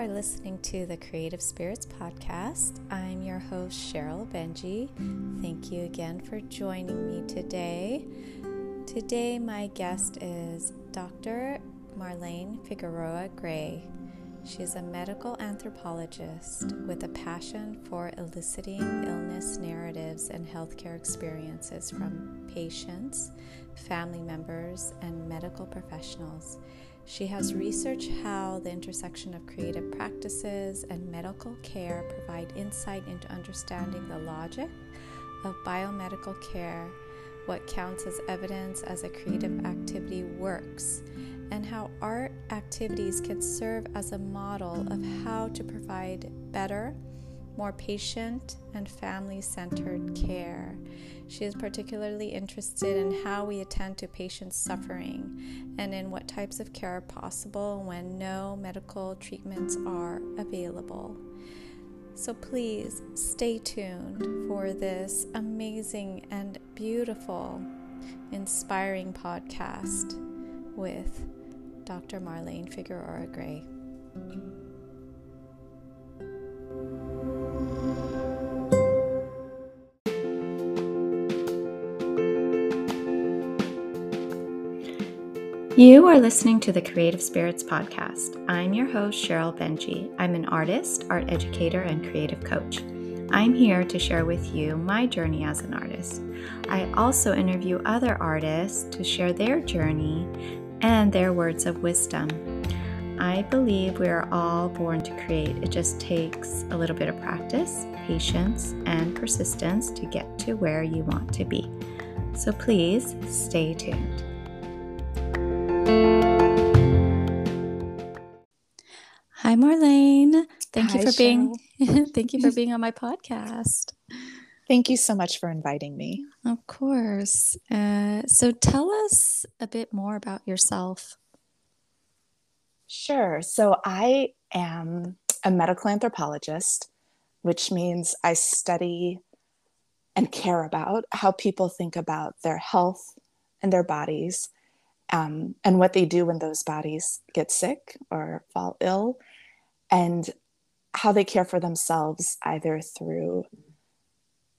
are listening to the Creative Spirits Podcast. I'm your host, Sheryl Benjy. Thank you again for joining me today. Today, my guest is Dr. Marlaine Figueroa Gray. She is a medical anthropologist with a passion for eliciting illness narratives and healthcare experiences from patients, family members, and medical professionals. She has researched how the intersection of creative practices and medical care provide insight into understanding the logic of biomedical care, what counts as evidence as a creative activity works, and how art activities can serve as a model of how to provide better, more patient and family centered care. She is particularly interested in how we attend to patients suffering and in what types of care are possible when no medical treatments are available. So please stay tuned for this amazing and beautiful, inspiring podcast with Dr. Marlaine Figueroa Gray. You are listening to the Creative Spirits Podcast. I'm your host, Sheryl Benjy. I'm an artist, art educator, and creative coach. I'm here to share with you my journey as an artist. I also interview other artists to share their journey and their words of wisdom. I believe we are all born to create. It just takes a little bit of practice, patience, and persistence to get to where you want to be. So please stay tuned. Hi, Marlaine. Thank Hi, you for being thank you for being on my podcast. Thank you so much for inviting me. Of course. Uh, so, tell us a bit more about yourself. Sure. So, I am a medical anthropologist, which means I study and care about how people think about their health and their bodies um, and what they do when those bodies get sick or fall ill, and how they care for themselves either through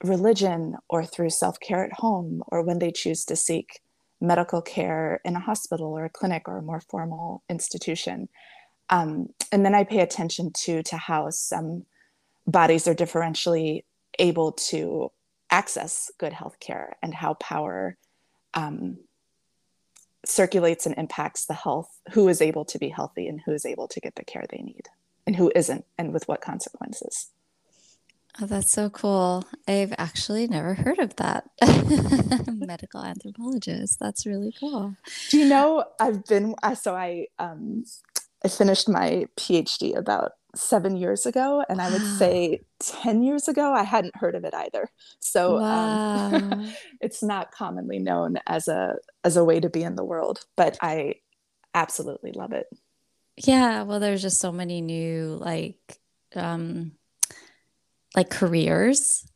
religion or through self care at home or when they choose to seek medical care in a hospital or a clinic or a more formal institution. Um, and then I pay attention to, to how some bodies are differentially able to access good health care and how power um, circulates and impacts the health, who is able to be healthy and who is able to get the care they need, and who isn't, and with what consequences. Oh, that's so cool. I've actually never heard of that. Medical anthropologist. That's really cool. Do you know I've been so I um I finished my PhD about seven years ago, and I would say 10 years ago, I hadn't heard of it either. So wow. um, it's not commonly known as a as a way to be in the world, but I absolutely love it. Yeah, well, there's just so many new like um like careers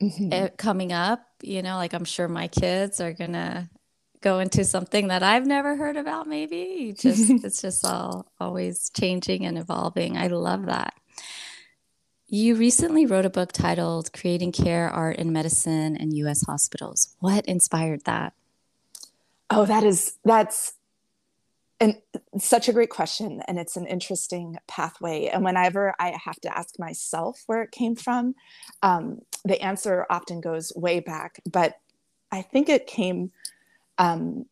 mm-hmm. Eh, coming up. You know, like I'm sure my kids are gonna go into something that I've never heard about. Maybe just it's just all always changing and evolving. I love that. You recently wrote a book titled Creating Care, Art, and Medicine in U.S. Hospitals. What inspired that? Oh, that is, that's and such a great question. And it's an interesting pathway. And whenever I have to ask myself where it came from, um, the answer often goes way back. But I think it came um,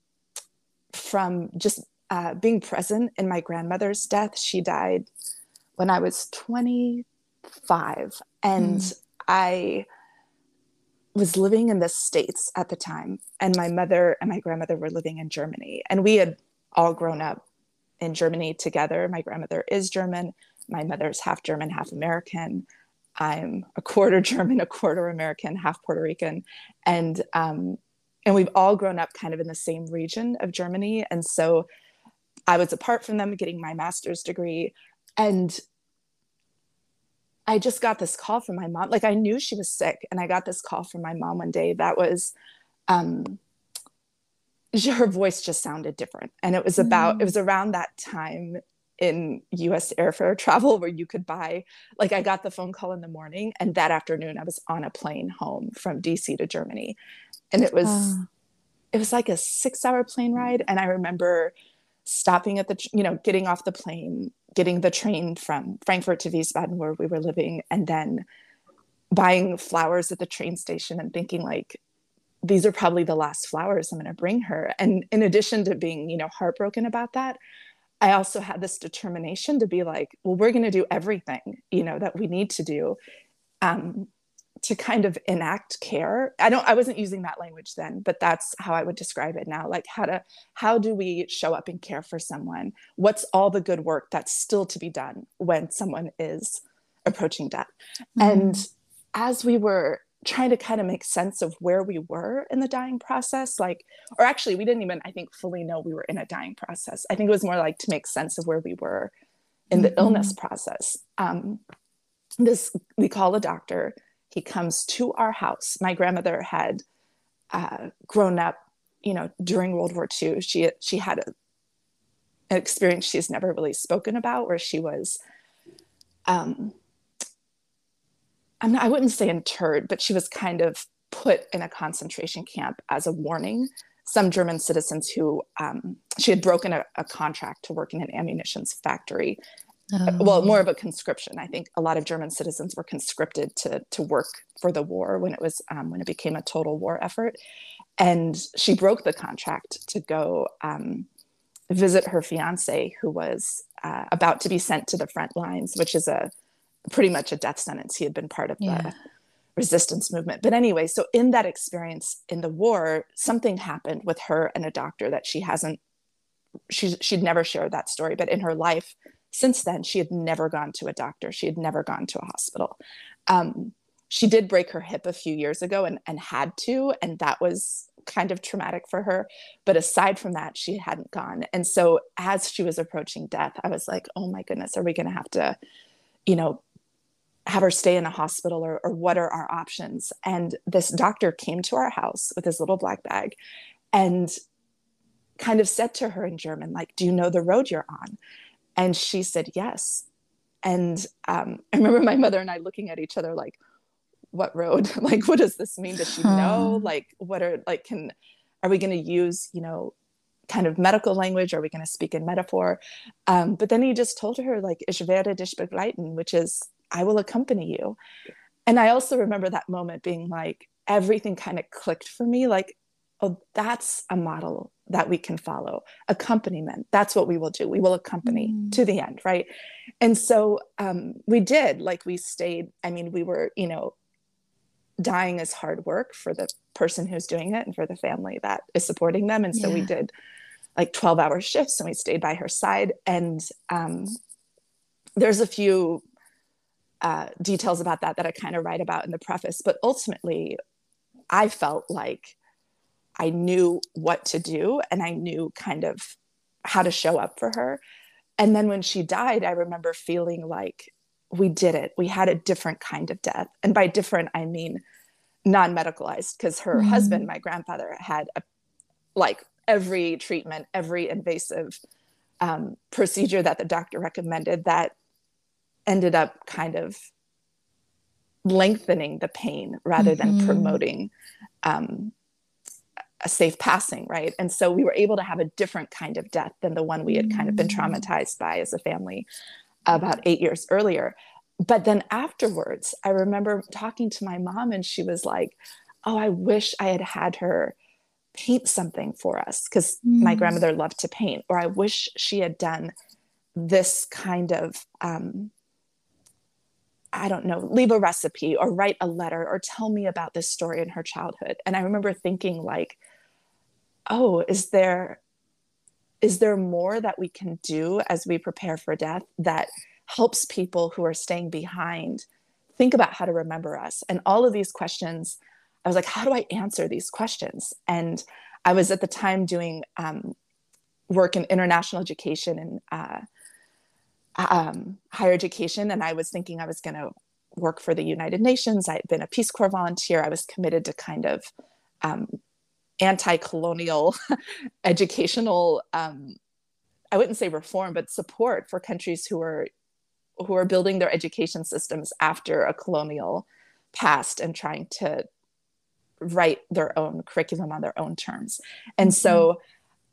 from just uh, being present in my grandmother's death. She died when I was 25. And mm. I was living in the States at the time. And my mother and my grandmother were living in Germany. And we had all grown up in Germany together. My grandmother is German. My mother's half German, half American. I'm a quarter German, a quarter American, half Puerto Rican, and um, and we've all grown up kind of in the same region of Germany. And so I was apart from them, getting my master's degree, and I just got this call from my mom. Like I knew she was sick, and I got this call from my mom one day that was um, her voice just sounded different and it was about mm. it was around that time in US airfare travel where you could buy like I got the phone call in the morning and that afternoon I was on a plane home from DC to Germany and it was oh. it was like a 6 hour plane ride and I remember stopping at the you know getting off the plane getting the train from Frankfurt to Wiesbaden where we were living and then buying flowers at the train station and thinking like these are probably the last flowers I'm going to bring her and in addition to being you know heartbroken about that I also had this determination to be like, well, we're going to do everything, you know, that we need to do um, to kind of enact care. I don't, I wasn't using that language then, but that's how I would describe it now. Like how to, how do we show up and care for someone? What's all the good work that's still to be done when someone is approaching death? Mm-hmm. And as we were trying to kind of make sense of where we were in the dying process like or actually we didn't even i think fully know we were in a dying process i think it was more like to make sense of where we were in the mm-hmm. illness process um, this we call a doctor he comes to our house my grandmother had uh, grown up you know during world war ii she she had a, an experience she's never really spoken about where she was um, not, I wouldn't say interred, but she was kind of put in a concentration camp as a warning. Some German citizens who um, she had broken a, a, contract to work in an ammunition factory. Oh. Well, more of a conscription. I think a lot of German citizens were conscripted to to work for the war when it was um, when it became a total war effort, and she broke the contract to go um, visit her fiance who was uh, about to be sent to the front lines, which is a pretty much a death sentence. He had been part of yeah. the resistance movement. But anyway, so in that experience in the war, something happened with her and a doctor that she hasn't she she'd never shared that story, but in her life since then, she had never gone to a doctor. She had never gone to a hospital. Um, she did break her hip a few years ago and, and had to, and that was kind of traumatic for her. But aside from that, she hadn't gone. And so as she was approaching death, I was like, oh my goodness, are we going to have to, you know, have her stay in a hospital or, or what are our options and this doctor came to our house with his little black bag and kind of said to her in german like do you know the road you're on and she said yes. And um, i remember my mother and i looking at each other like what road? Like what does this mean? Does she know? Like what are like can are we going to use you know kind of medical language? Are we going to speak in metaphor? Um, but then he just told her like ich werde dich begleiten which is I will accompany you. And I also remember that moment being like, everything kind of clicked for me. Like, oh, that's a model that we can follow. Accompaniment, that's what we will do. We will accompany mm. to the end, right? And so um, we did, like, we stayed. I mean, we were, you know, dying is hard work for the person who's doing it and for the family that is supporting them. And so yeah. we did like 12 hour shifts and we stayed by her side. And um, there's a few uh, details about that that I kind of write about in the preface. But ultimately, I felt like I knew what to do and I knew kind of how to show up for her. And then when she died, I remember feeling like we did it. We had a different kind of death. And by different, I mean non medicalized, because her mm-hmm. husband, my grandfather, had a, like every treatment, every invasive um, procedure that the doctor recommended that ended up kind of lengthening the pain rather mm-hmm. than promoting um, a safe passing, right? And so we were able to have a different kind of death than the one we had kind of been mm. traumatized by as a family about eight years earlier. But then afterwards, I remember talking to my mom, and she was like, Oh, I wish I had had her paint something for us because mm. my grandmother loved to paint, or I wish she had done this kind of um, I don't know, leave a recipe or write a letter or tell me about this story in her childhood. And I remember thinking like, oh, is there is there more that we can do as we prepare for death that helps people who are staying behind think about how to remember us? And all of these questions, I was like, how do I answer these questions? And I was at the time doing um, work in international education and uh, um, higher education and I was thinking I was going to work for the United Nations. I had been a Peace Corps volunteer. I was committed to kind of um, anti colonial educational um, I wouldn't say reform, but support for countries who are who are building their education systems after a colonial past and trying to write their own curriculum on their own terms. And mm-hmm. so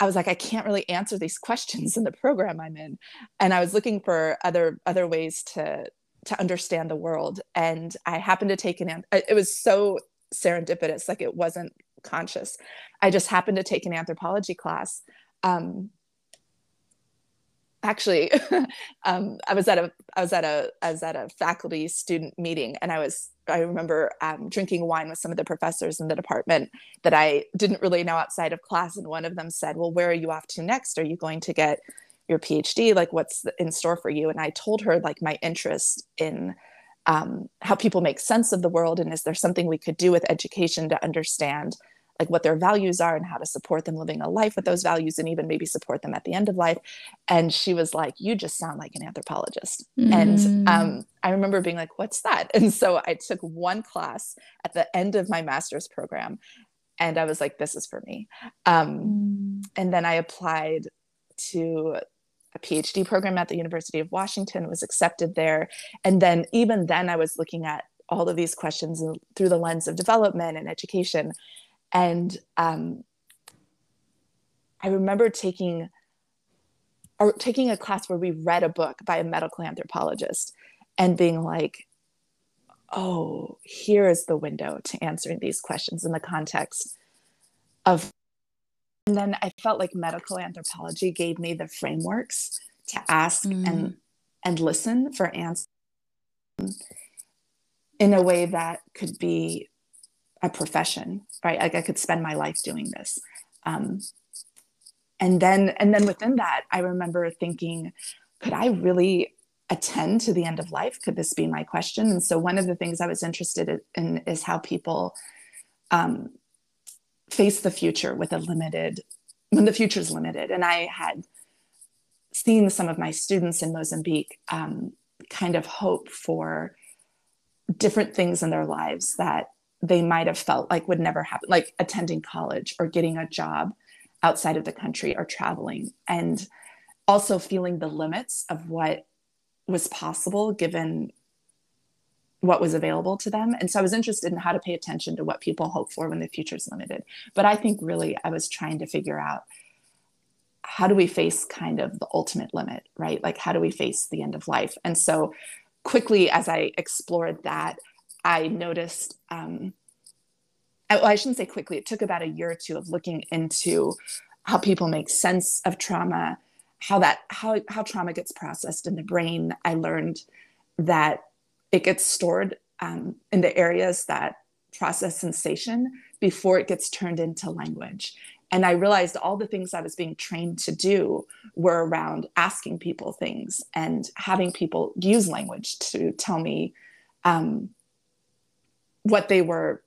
I was like, I can't really answer these questions in the program I'm in. And I was looking for other other ways to to understand the world. And I happened to take an it was so serendipitous, like it wasn't conscious. I just happened to take an anthropology class. Um, actually um, i was at a i was at a i was at a faculty student meeting and i was i remember um, drinking wine with some of the professors in the department that i didn't really know outside of class and one of them said well where are you off to next are you going to get your phd like what's in store for you and i told her like my interest in um, how people make sense of the world and is there something we could do with education to understand like what their values are and how to support them living a life with those values and even maybe support them at the end of life and she was like you just sound like an anthropologist mm. and um, i remember being like what's that and so i took one class at the end of my master's program and i was like this is for me um, mm. and then i applied to a phd program at the university of washington was accepted there and then even then i was looking at all of these questions through the lens of development and education and um, I remember taking or taking a class where we read a book by a medical anthropologist and being like, oh, here is the window to answering these questions in the context of. And then I felt like medical anthropology gave me the frameworks to ask mm. and and listen for answers in a way that could be a profession, right? Like I could spend my life doing this. Um, and then, and then within that, I remember thinking, could I really attend to the end of life? Could this be my question? And so, one of the things I was interested in is how people um, face the future with a limited, when the future is limited. And I had seen some of my students in Mozambique um, kind of hope for different things in their lives that they might have felt like would never happen, like attending college or getting a job outside of the country or traveling, and also feeling the limits of what was possible given what was available to them. And so I was interested in how to pay attention to what people hope for when the future is limited. But I think really I was trying to figure out how do we face kind of the ultimate limit, right? Like how do we face the end of life? And so quickly as I explored that, I noticed, um, well, I shouldn't say quickly, it took about a year or two of looking into how people make sense of trauma, how that, how, how trauma gets processed in the brain. I learned that it gets stored um, in the areas that process sensation before it gets turned into language. And I realized all the things I was being trained to do were around asking people things and having people use language to tell me um, what they were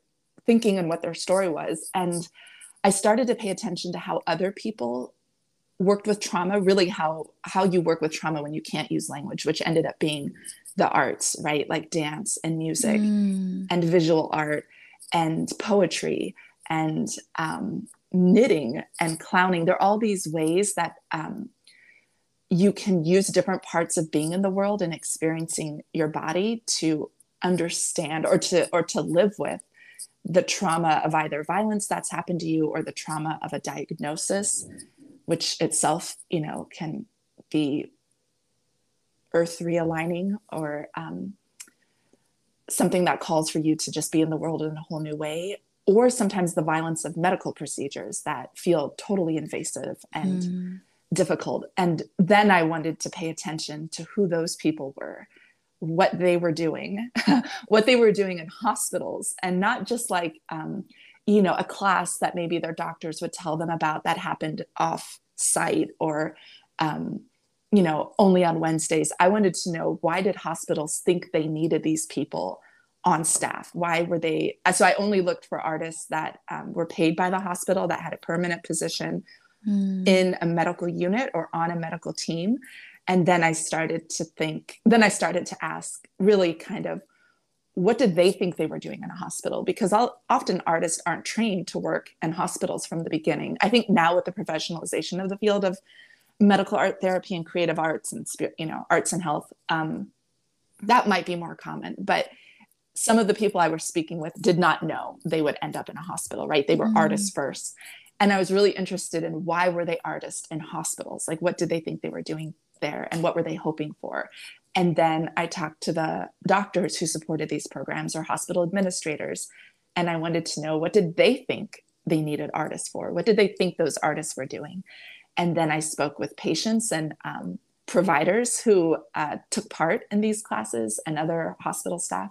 thinking and what their story was. And I started to pay attention to how other people worked with trauma, really how how you work with trauma when you can't use language, which ended up being the arts, right? Like dance and music mm. and visual art and poetry and um, knitting and clowning. There are all these ways that um, you can use different parts of being in the world and experiencing your body to understand or to or to live with the trauma of either violence that's happened to you or the trauma of a diagnosis which itself you know can be earth realigning or um, something that calls for you to just be in the world in a whole new way or sometimes the violence of medical procedures that feel totally invasive and mm. difficult and then i wanted to pay attention to who those people were what they were doing, what they were doing in hospitals, and not just like, um, you know, a class that maybe their doctors would tell them about that happened off site or, um, you know, only on Wednesdays. I wanted to know why did hospitals think they needed these people on staff? Why were they? So I only looked for artists that um, were paid by the hospital that had a permanent position mm. in a medical unit or on a medical team and then i started to think then i started to ask really kind of what did they think they were doing in a hospital because I'll, often artists aren't trained to work in hospitals from the beginning i think now with the professionalization of the field of medical art therapy and creative arts and spirit, you know, arts and health, um, that might be more common. But some of the people I was speaking with did not know they would end up in a hospital, right? They were mm. artists first. And I was really interested in why were they artists in hospitals? Like what did they think they were doing there and what were they hoping for? And then I talked to the doctors who supported these programs or hospital administrators. And I wanted to know what did they think they needed artists for? What did they think those artists were doing? And then I spoke with patients and um, providers who uh, took part in these classes and other hospital staff.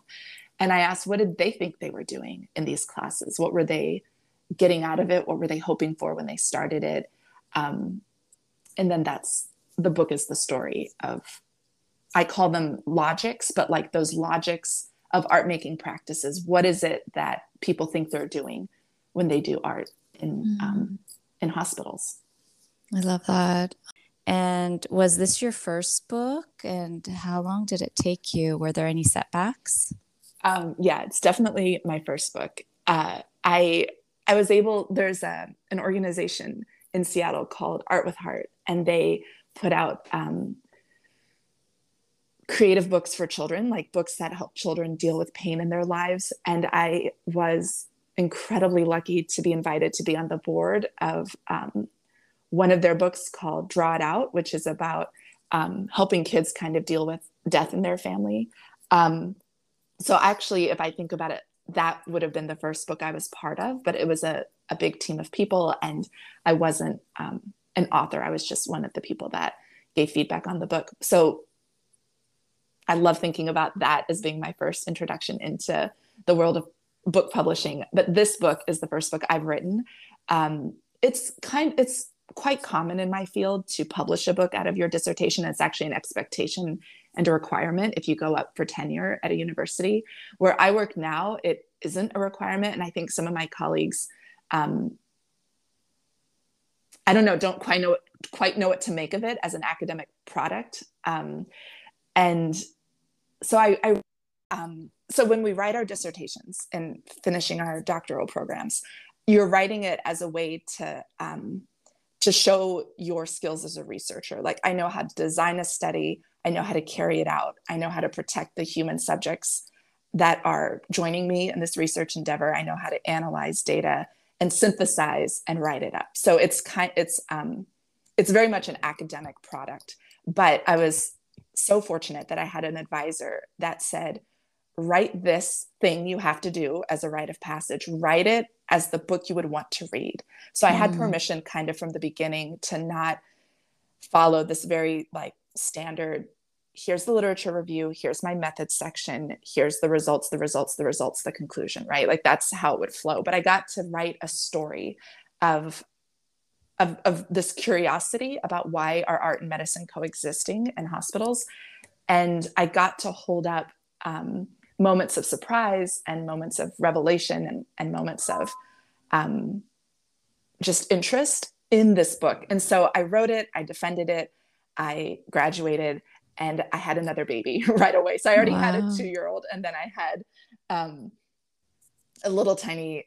And I asked, what did they think they were doing in these classes? What were they getting out of it? What were they hoping for when they started it? Um, and then that's the book is the story of, I call them logics, but like those logics of art making practices. What is it that people think they're doing when they do art in mm. um, in hospitals? I love that. And was this your first book? And how long did it take you? Were there any setbacks? Um, yeah, it's definitely my first book. Uh, I I was able. There's a an organization in Seattle called Art with Heart, and they put out um, creative books for children, like books that help children deal with pain in their lives. And I was incredibly lucky to be invited to be on the board of um, one of their books called Draw It Out, which is about um, helping kids kind of deal with death in their family. Um, so actually, if I think about it, that would have been the first book I was part of, but it was a, a big team of people, and I wasn't um, an author. I was just one of the people that gave feedback on the book. So I love thinking about that as being my first introduction into the world of book publishing. But this book is the first book I've written. Um, it's kind it's quite common in my field to publish a book out of your dissertation. It's actually an expectation and a requirement if you go up for tenure at a university. Where I work now, it isn't a requirement. And I think some of my colleagues, um, I don't know, don't quite know quite know what to make of it as an academic product. Um, and so I, I um, so when we write our dissertations and finishing our doctoral programs, you're writing it as a way to um, to show your skills as a researcher. Like I know how to design a study, I know how to carry it out, I know how to protect the human subjects that are joining me in this research endeavor. I know how to analyze data and synthesize and write it up. So it's kind it's um, it's very much an academic product. But I was so fortunate that I had an advisor that said, write this thing you have to do as a rite of passage, write it as the book you would want to read. So I had mm. permission kind of from the beginning to not follow this very like standard here's the literature review, here's my methods section, here's the results, the results, the results, the conclusion, right? Like that's how it would flow. But I got to write a story of of, of this curiosity about why are art and medicine coexisting in hospitals. And I got to hold up um, moments of surprise and moments of revelation and, and moments of um, just interest in this book. And so I wrote it, I defended it, I graduated, and I had another baby right away. So I already wow. had a two year old, and then I had um, a little tiny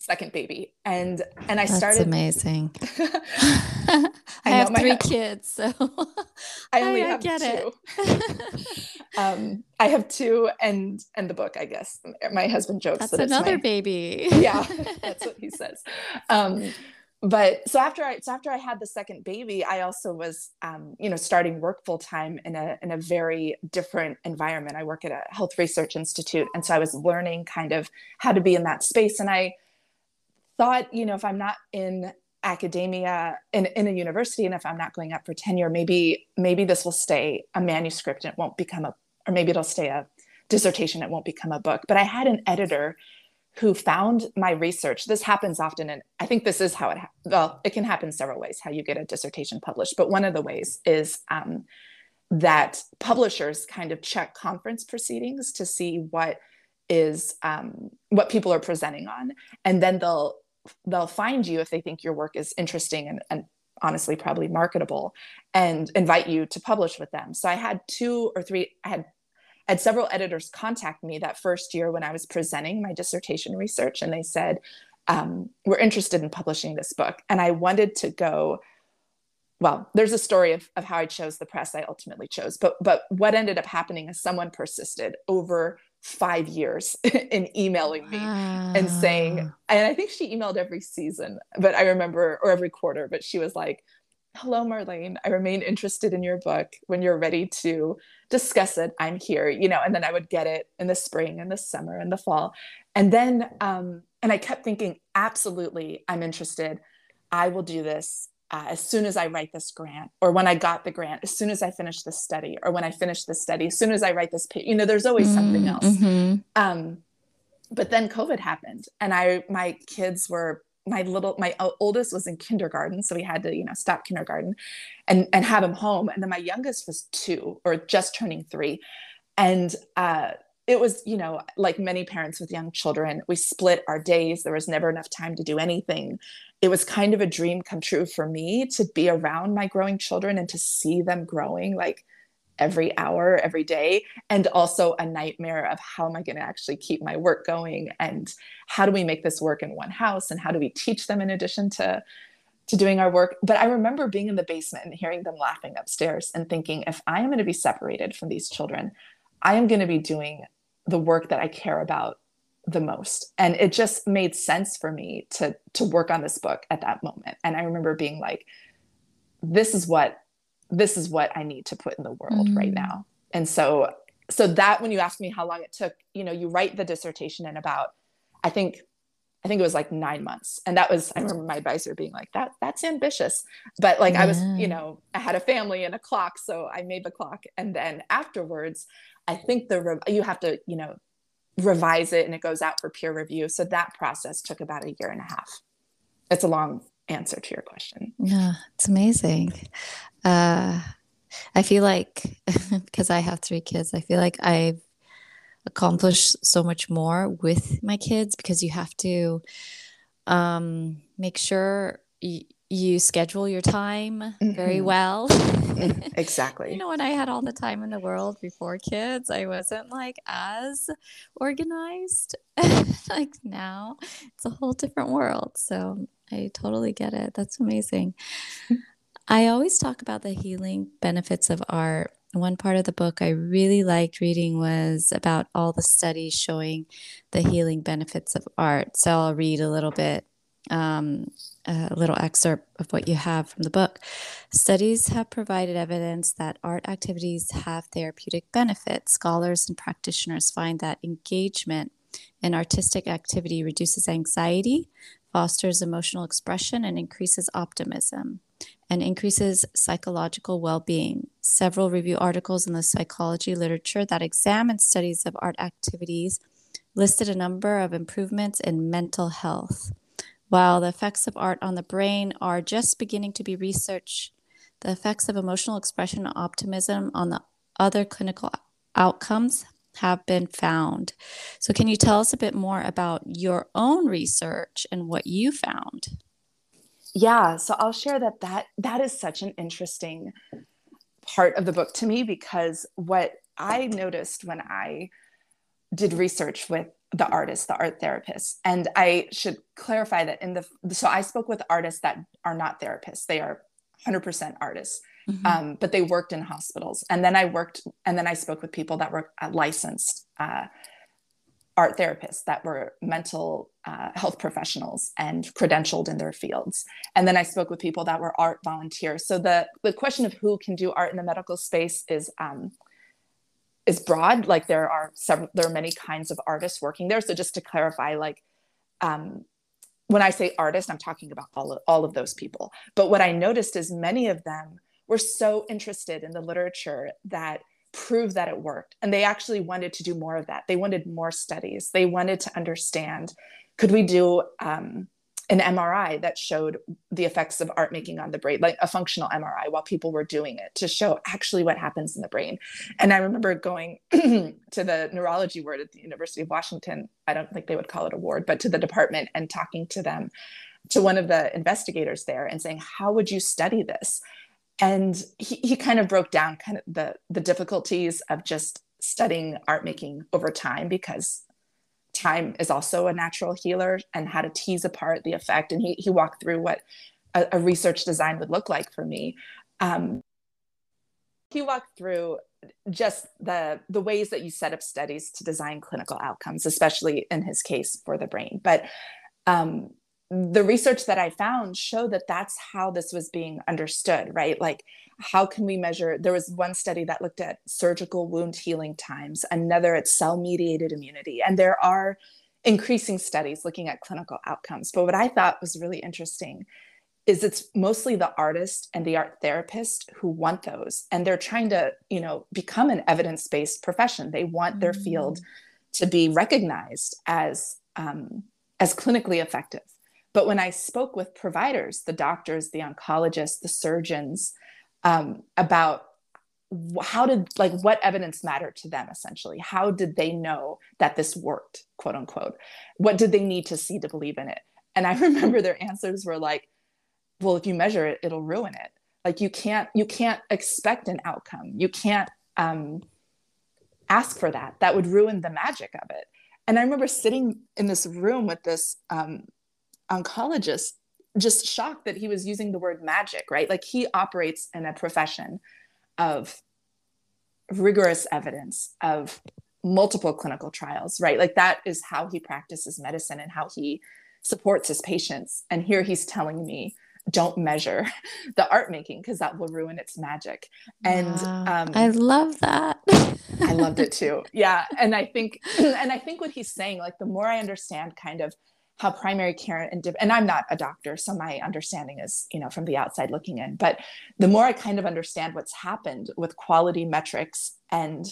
second baby. And and i That's started amazing. I, I have three kids so i only I, have get two. Um i have two and and the book i guess. My husband jokes that's that another my, baby. Yeah that's what he says. Um but so after I so after I had the second baby, I also was um, you know starting work full time in a in a very different environment. I work at a health research institute, and so I was learning kind of how to be in that space. And I thought, you know, if I'm not in academia in, in a university and if I'm not going up for tenure, maybe maybe this will stay a manuscript and it won't become a or maybe it'll stay a dissertation, it won't become a book. But I had an editor who found my research. This happens often, and I think this is how it, ha- well, it can happen several ways how you get a dissertation published. But one of the ways is um, that publishers kind of check conference proceedings to see what is um, what people are presenting on, and then they'll they'll find you if they think your work is interesting and, and honestly probably marketable and invite you to publish with them. So i had two or three i had had several editors contact me that first year when i was presenting my dissertation research and they said um, we're interested in publishing this book. And i wanted to go well, there's a story of, of how I chose the press I ultimately chose, but but what ended up happening is someone persisted over five years in emailing me and saying, and I think she emailed every season, but I remember, or every quarter, but she was like, Hello, Marlaine. I remain interested in your book. When you're ready to discuss it, I'm here, you know, and then I would get it in the spring and the summer and the fall. And then, um, and I kept thinking, absolutely, I'm interested. I will do this uh, as soon as I write this grant, or when I got the grant, as soon as I finish this study, or when I finish this study, as soon as I write this, page, you know, there's always mm, something else. Mm-hmm. Um, but then COVID happened, and I, my kids were my little my oldest was in kindergarten so we had to you know stop kindergarten and and have him home and then my youngest was two or just turning three and uh it was you know like many parents with young children we split our days there was never enough time to do anything it was kind of a dream come true for me to be around my growing children and to see them growing like every hour, every day, and also a nightmare of how am I going to actually keep my work going and how do we make this work in one house and how do we teach them in addition to to doing our work. But I remember being in the basement and hearing them laughing upstairs and thinking, if I am going to be separated from these children, I am going to be doing the work that I care about the most and it just made sense for me to to work on this book at that moment and i remember being like this is what this is what I need to put in the world mm. right now. And so so that when you ask me how long it took, you know, you write the dissertation in about I think I think it was like nine months. And that was, I remember my advisor being like, that that's ambitious. But like yeah. I was, you know, I had a family and a clock. So I made the clock. And then afterwards, I think the, you have to, you know, revise it and it goes out for peer review. So that process took about a year and a half. It's a long answer to your question. Yeah, it's amazing. Uh, I feel like because I have three kids, I feel like I've accomplished so much more with my kids because you have to um, make sure y- you schedule your time mm-hmm. very well. exactly. you know, when I had all the time in the world before kids, I wasn't like as organized. like now, it's a whole different world. So I totally get it. That's amazing. I always talk about the healing benefits of art. One part of the book I really liked reading was about all the studies showing the healing benefits of art. So I'll read a little bit, um, a little excerpt of what you have from the book. Studies have provided evidence that art activities have therapeutic benefits. Scholars and practitioners find that engagement in artistic activity reduces anxiety, fosters emotional expression, and increases optimism and increases psychological well being. Several review articles in the psychology literature that examine studies of art activities listed a number of improvements in mental health. While the effects of art on the brain are just beginning to be researched, the effects of emotional expression and optimism on the other clinical outcomes have been found. So, can you tell us a bit more about your own research and what you found? Yeah, so I'll share that that that is such an interesting part of the book to me because what I noticed when I did research with the artists, the art therapists, and I should clarify that in the so I spoke with artists that are not therapists; they are 100% artists mm-hmm. um, but they worked in hospitals. And then I worked, and then I spoke with people that were uh, licensed uh, art therapists that were mental uh, health professionals and credentialed in their fields. And then I spoke with people that were art volunteers. So the the question of who can do art in the medical space is. Um, is broad like there are several there are many kinds of artists working there so just to clarify like um, when I say artist, I'm talking about all of, all of those people. But what I noticed is many of them were so interested in the literature that proved that it worked. And they actually wanted to do more of that. They wanted more studies. They wanted to understand could we do um, an MRI that showed the effects of art making on the brain, like a functional MRI while people were doing it to show actually what happens in the brain. And I remember going to the neurology ward at the University of Washington. I don't think they would call it a ward, but to the department and talking to them, to one of the investigators there and saying, How would you study this? and he, he kind of broke down kind of the the difficulties of just studying art making over time because time is also a natural healer and how to tease apart the effect and he, he walked through what a, a research design would look like for me. Um, he walked through just the the ways that you set up studies to design clinical outcomes, especially in his case for the brain. But um, the research that I found showed that that's how this was being understood, right? Like, how can we measure? There was one study that looked at surgical wound healing times, another at cell mediated immunity, and there are increasing studies looking at clinical outcomes. But what I thought was really interesting is it's mostly the artist and the art therapist who want those and they're trying to you know become an evidence-based profession they want their field to be recognized as um, as clinically effective but when i spoke with providers the doctors the oncologists the surgeons um, about how did like what evidence mattered to them essentially? How did they know that this worked quote unquote? What did they need to see to believe in it? And i remember their answers were like well if you measure it it'll ruin it. Like you can't you can't expect an outcome. You can't um, ask for that. That would ruin the magic of it. And i remember sitting in this room with this um, oncologist just shocked that he was using the word magic right like he operates in a profession of rigorous evidence of multiple clinical trials right like that is how he practices medicine and how he supports his patients and here he's telling me don't measure the art making because that will ruin its magic. And wow. um, I love that. I loved it too. Yeah, and I think and I think what he's saying, like the more I understand, kind of how primary care and and I'm not a doctor, so my understanding is you know from the outside looking in. But the more I kind of understand what's happened with quality metrics and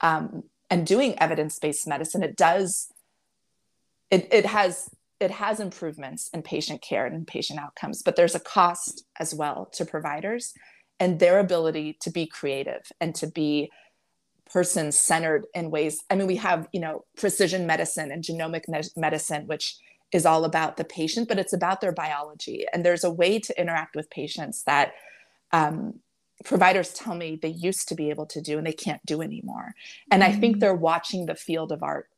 um, and doing evidence based medicine, it does. It, it has it has improvements in patient care and patient outcomes, but there's a cost as well to providers and their ability to be creative and to be person centered in ways. I mean, we have, you know, precision medicine and genomic me- medicine, which is all about the patient, but it's about their biology. And there's a way to interact with patients that um, providers tell me they used to be able to do and they can't do anymore. And. I think mm. they're watching the field of art,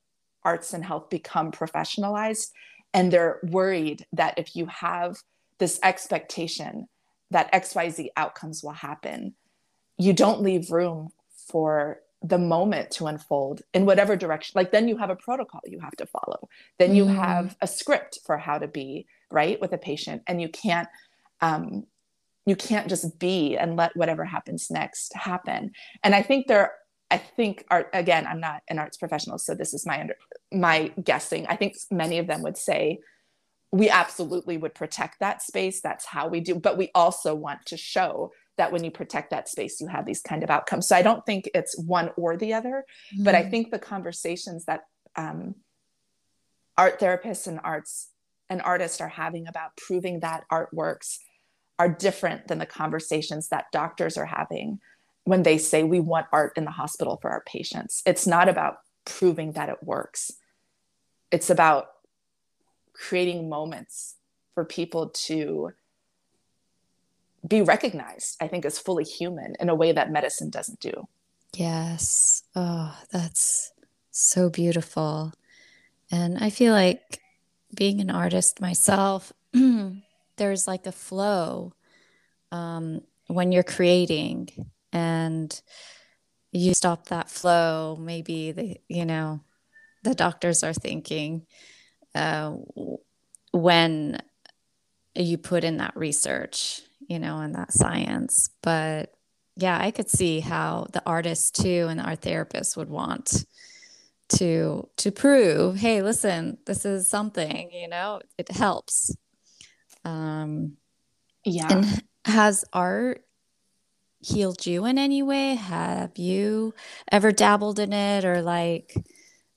arts and health become professionalized and they're worried that if you have this expectation that xyz outcomes will happen you don't leave room for the moment to unfold in whatever direction like then you have a protocol you have to follow then you mm. have a script for how to be right with a patient and you can't um, you can't just be and let whatever happens next happen and i think there I think art again, I'm not an arts professional, so this is my under my guessing. I think many of them would say we absolutely would protect that space. That's how we do, but we also want to show that when you protect that space, you have these kind of outcomes. So I don't think it's one or the other, mm-hmm. but I mm-hmm. think the conversations that um, art therapists and arts and artists are having about proving that art works are different than the conversations that doctors are having when they say we want art in the hospital for our patients. It's not about proving that it works, it's about creating moments for people to be recognized, I think, as fully human in a way that medicine doesn't do. Yes. Oh, that's so beautiful. And I feel like being an artist myself, there's like a flow um, when you're creating and you stop that flow maybe the you know the doctors are thinking uh, when you put in that research you know and that science but yeah i could see how the artists too and our therapists would want to to prove hey listen this is something you know it helps um yeah and has art healed you in any way? Have you ever dabbled in it or like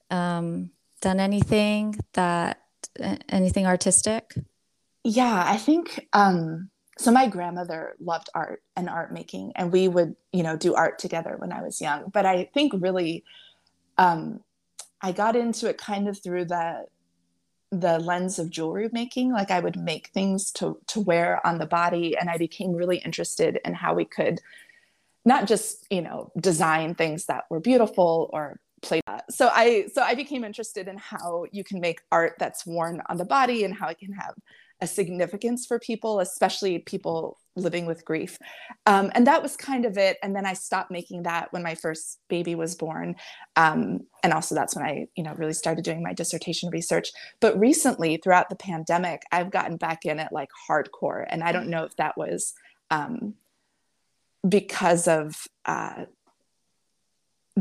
um, done anything that anything artistic? Yeah, I think um, so. My grandmother loved art and art making, and we would, you know, do art together when I was young. But I think really, um, I got into it kind of through the the lens of jewelry making like i would make things to to wear on the body and i became really interested in how we could not just you know design things that were beautiful or play that so i so i became interested in how you can make art that's worn on the body and how it can have a significance for people, especially people living with grief. Um, and that was kind of it. And then I stopped making that when my first baby was born. Um, and also that's when I, you know, really started doing my dissertation research. But recently, throughout the pandemic, I've gotten back in it like hardcore. And I don't know if that was um, because of uh,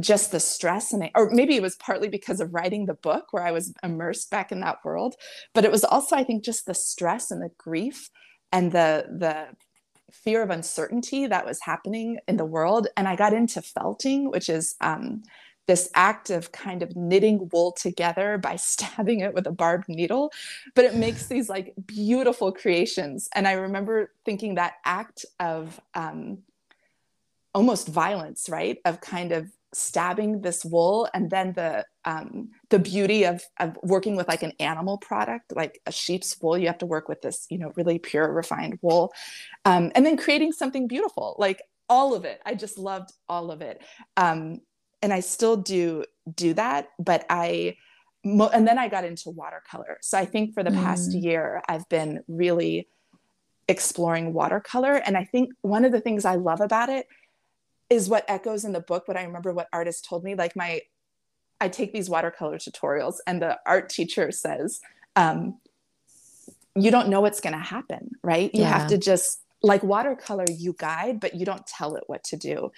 just the stress and I, or maybe it was partly because of writing the book where I was immersed back in that world, but it was also I think just the stress and the grief and the the fear of uncertainty that was happening in the world. And I got into felting, which is um, this act of kind of knitting wool together by stabbing it with a barbed needle. But it makes these like beautiful creations. And I remember thinking that act of um, almost violence, right? Of kind of stabbing this wool and then the um, the beauty of, of working with like an animal product like a sheep's wool you have to work with this you know really pure refined wool um, and then creating something beautiful like all of it. I just loved all of it. Um, and i still do do that but i mo- and then i got into watercolor. So i think for the mm. past year i've been really exploring watercolor. And i think one of the things i love about it is what echoes in the book but i remember what artists told me. Like my i take these watercolor tutorials and the art teacher says um, you don't know what's going to happen right? You yeah. have to just like watercolor you guide but you don't tell it what to do.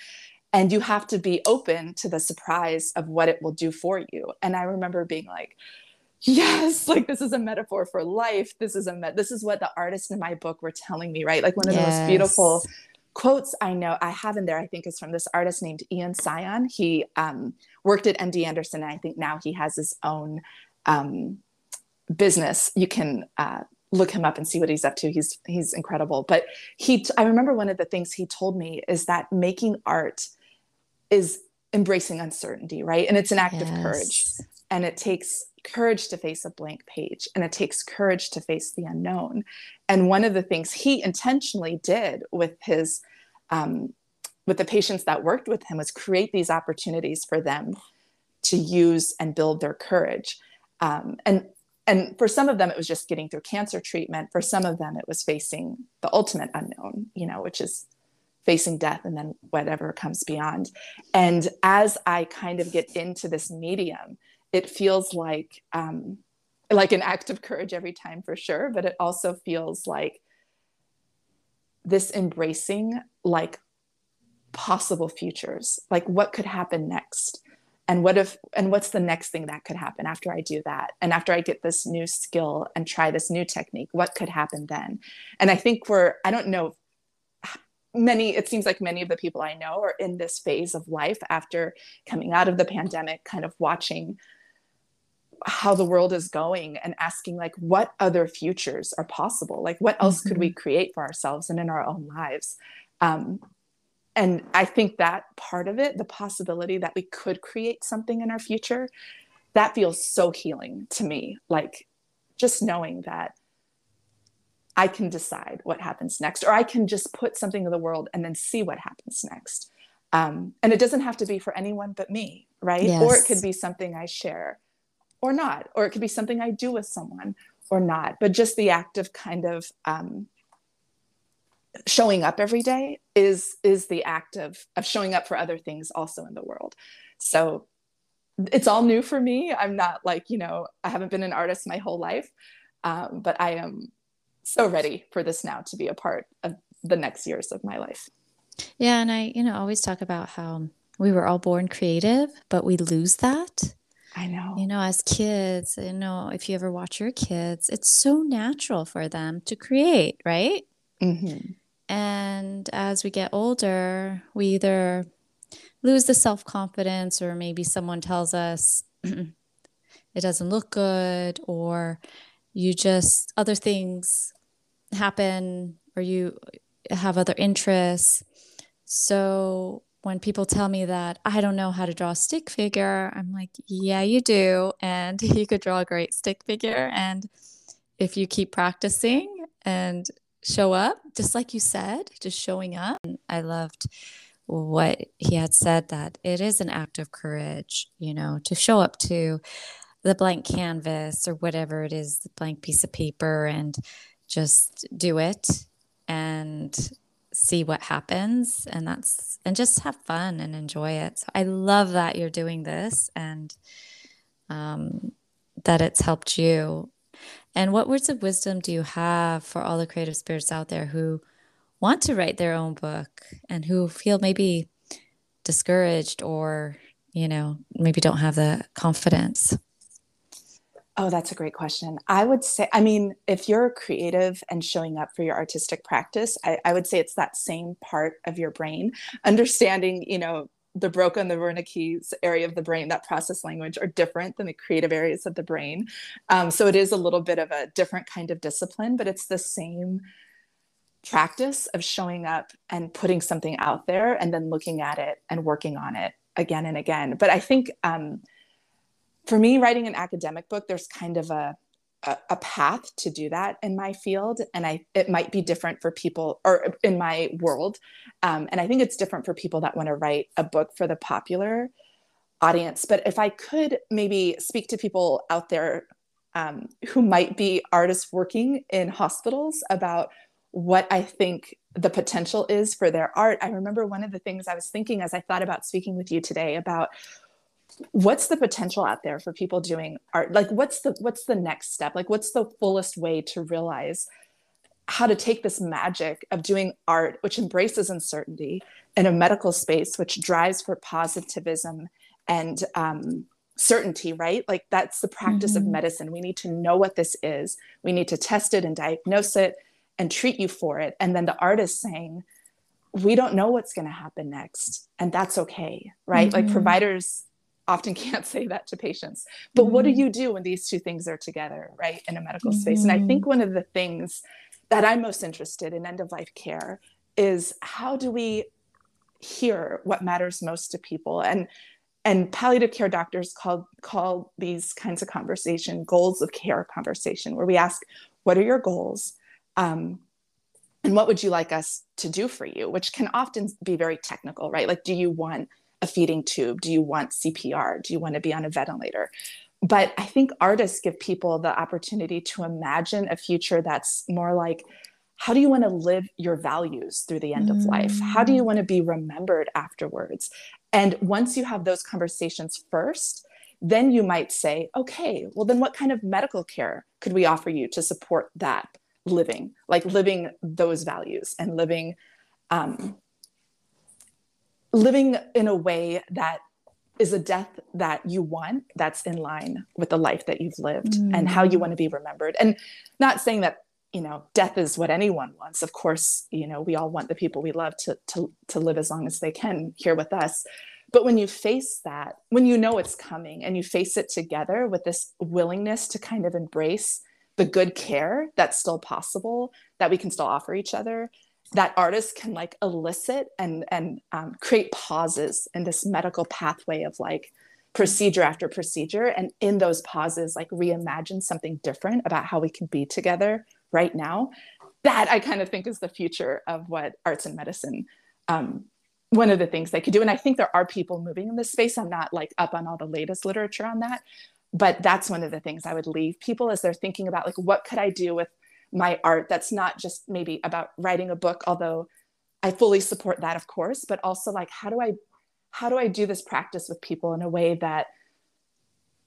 And you have to be open to the surprise of what it will do for you. And i remember being like yes like this is a metaphor for life. This is a met this is what the artists in my book were telling me right? Like one of yes. the most beautiful quotes I know I have in there, I think, is from this artist named Ian Sion. He um, worked at MD Anderson, and I think now he has his own um, business. You can uh, look him up and see what he's up to. He's he's incredible. But he, I remember one of the things he told me is that making art is embracing uncertainty, right? And it's an act yes. of courage, and it takes courage to face a blank page and it takes courage to face the unknown and one of the things he intentionally did with his um, with the patients that worked with him was create these opportunities for them to use and build their courage. Um, and and for some of them it was just getting through cancer treatment. For some of them it was facing the ultimate unknown you know which is facing death and then whatever comes beyond. And as i kind of get into this medium it feels like um, like an act of courage every time for sure but it also feels like this embracing like possible futures. Like what could happen next? And what if and what's the next thing that could happen after i do that? And after i get this new skill and try this new technique what could happen then? And i think we're i don't know many it seems like many of the people i know are in this phase of life after coming out of the pandemic kind of watching how the world is going and asking like what other futures are possible? Like what else mm-hmm. could we mm-hmm. create for ourselves and in our own lives um, and i think that part of it the possibility that we could create something in our future that feels so healing to me. Like just knowing that i can decide what happens next or i can just put something in the world and then see what happens next. Um, and it doesn't have to be for anyone but me right? Yes. or it could be something i share or not or it could be something i do with someone or not. But just the act of kind of um, showing up every day is is the act of of showing up for other things also in the world so it's all new for me i'm not like you know i haven't been an artist my whole life um, but i am so ready for this now to be a part of the next years of my life yeah and i you know always talk about how we were all born creative but we lose that I know. You know, as kids, you know, if you ever watch your kids, it's so natural for them to create, right? Mm-hmm. And as we get older, we either lose the self confidence, or maybe someone tells us it doesn't look good, or you just, other things happen, or you have other interests. So when people tell me that I don't know how to draw a stick figure, I'm like, yeah, you do. And you could draw a great stick figure. And if you keep practicing and show up, just like you said, just showing up. I loved what he had said that it is an act of courage, you know, to show up to the blank canvas or whatever it is, the blank piece of paper and just do it and see what happens and that's and just have fun and enjoy it so i love that you're doing this and um, that it's helped you and what words of wisdom do you have for all the creative spirits out there who want to write their own book and who feel maybe discouraged or you know maybe don't have the confidence Oh, that's a great question. I would say, I mean, if you're creative and showing up for your artistic practice, I, I would say it's that same part of your brain, understanding, you know, the Broca and the Wernicke's area of the brain, that process language, are different than the creative areas of the brain. Um, so it is a little bit of a different kind of discipline, but it's the same practice of showing up and putting something out there and then looking at it and working on it again and again. But I think, um, for me, writing an academic book, there's kind of a, a, a path to do that in my field, and I it might be different for people or in my world, um, and I think it's different for people that want to write a book for the popular audience. But if I could maybe speak to people out there um, who might be artists working in hospitals about what I think the potential is for their art. I remember one of the things I was thinking as I thought about speaking with you today about what's the potential out there for people doing art? Like what's the what's the next step? Like what's the fullest way to realize how to take this magic of doing art which embraces uncertainty in a medical space which drives for positivism and um, certainty right? Like that's the practice mm-hmm. of medicine. We need to know what this is. We need to test it and diagnose it and treat you for it. And then the artist saying we don't know what's going to happen next and that's okay right? Mm-hmm. like providers often can't say that to patients. But mm-hmm. what do mm-hmm. you do when these two things are together, right, in a medical mm-hmm. space? And I think mm-hmm. one of the things that I'm most interested in end of life care is how do we hear what matters most to people and and palliative care doctors call call these kinds of conversation goals of care conversation where we ask what are your goals um, and what would you like us to do for you which can often be very technical right like do you want a feeding tube? Do you want CPR? Do you want to be on a ventilator? But I think artists give people the opportunity to imagine a future that's more like, how do you want to live your values through the end mm. of life? How do you mm. want to be remembered afterwards? And once you have those conversations first, then you might say, okay, well, then what kind of medical care could we offer you to support that living, like living those values and living um, living in a way that is a death that you want that's in line with the life that you've lived mm. and how you want to be remembered. And not saying that you know death is what anyone wants. Of course you know we all want the people we love to to to live as long as they can here with us. But when you face that when you know it's coming and you face it together with this willingness to kind of embrace the good care that's still possible that we can still offer each other that artists can like elicit and and um, create pauses in this medical pathway of like procedure after procedure and in those pauses like reimagine something different about how we can be together right now. That i kind of think is the future of what arts and medicine um, one of the things they could do. And i think there are people moving in this space. I'm not like up on all the latest literature on that but that's one of the things i would leave people as they're thinking about like what could i do with my art that's not just maybe about writing a book although i fully support that of course but also like how do i how do i do this practice with people in a way that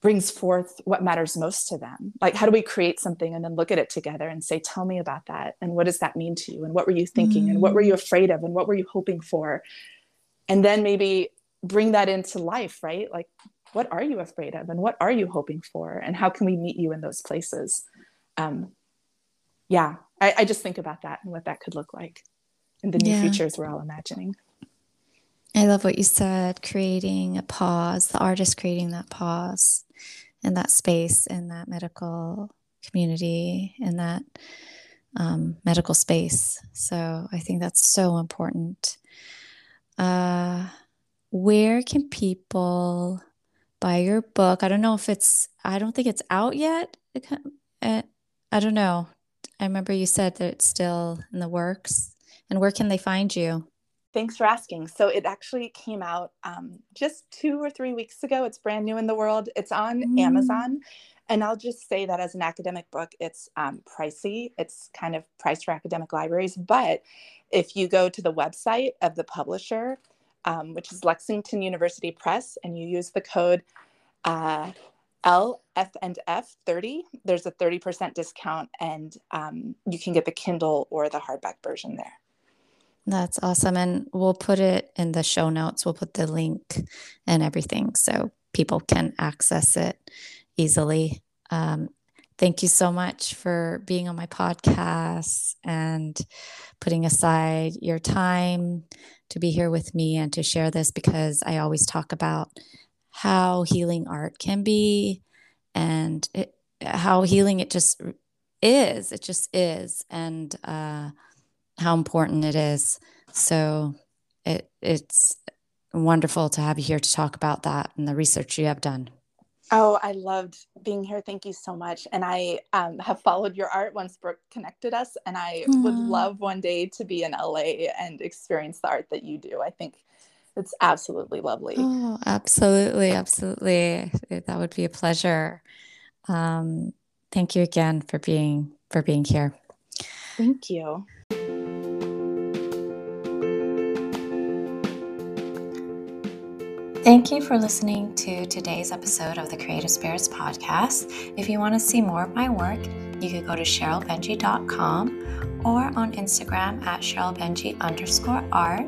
brings forth what matters most to them like how do we create something and then look at it together and say tell me about that and what does that mean to you and what were you thinking mm. and what were you mm. afraid of and what were you hoping for and then maybe bring that into life right like what are you afraid of and what are you hoping for and how can we meet you in those places um, yeah, I, I, just think about that and what that could look like in the new yeah. futures we're all imagining. I love what you said, creating a pause, the artist creating that pause in that space, in that medical community, in that um, medical space. So I think that's so important. Uh, where can people buy your book? I don't know if it's, I don't think it's out yet. I don't know. I remember you said that it's still in the works. And where can they find you? Thanks for asking. So it actually came out um, just two or three weeks ago. It's brand new in the world. It's on mm. Amazon and I'll just say that as an academic book, it's um, pricey. It's kind of priced for academic libraries. But if you go to the website of the publisher, um, which is Lexington University Press, and you use the code uh, L F and F 30, there's a 30% discount, and um, you can get the Kindle or the hardback version there. That's awesome. And we'll put it in the show notes. We'll put the link and everything so people can access it easily. Um, thank you so much for being on my podcast and putting aside your time to be here with me and to share this because I always talk about how healing art can be and it, how healing it just is. It just is. And uh, how important it is. So it, it's wonderful to have you here to talk about that and the research you have done. Oh, I loved being here. Thank you so much. And I um, have followed your art once Brooke connected us, and I would love one day to be in LA and experience the art that you do. I think it's absolutely lovely. Oh, absolutely, absolutely. That would be a pleasure. Um, thank you again for being for being here. Thank you. Thank you for listening to today's episode of the Creative Spirits Podcast. If you want to see more of my work, you could go to SherylBenjy.com or on Instagram at SherylBenjy underscore art.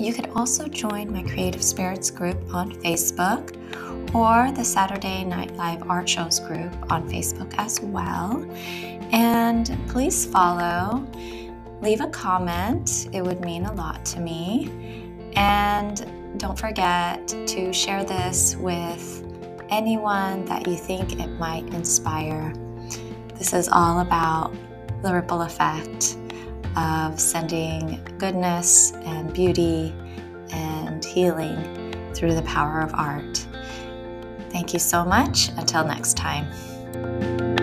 You could also join my Creative Spirits group on Facebook or the Saturday Night Live Art Shows group on Facebook as well. And please follow, leave a comment, it would mean a lot to me. And don't forget to share this with anyone that you think it might inspire. This is all about the ripple effect of sending goodness and beauty and healing through the power of art. Thank you so much. Until next time.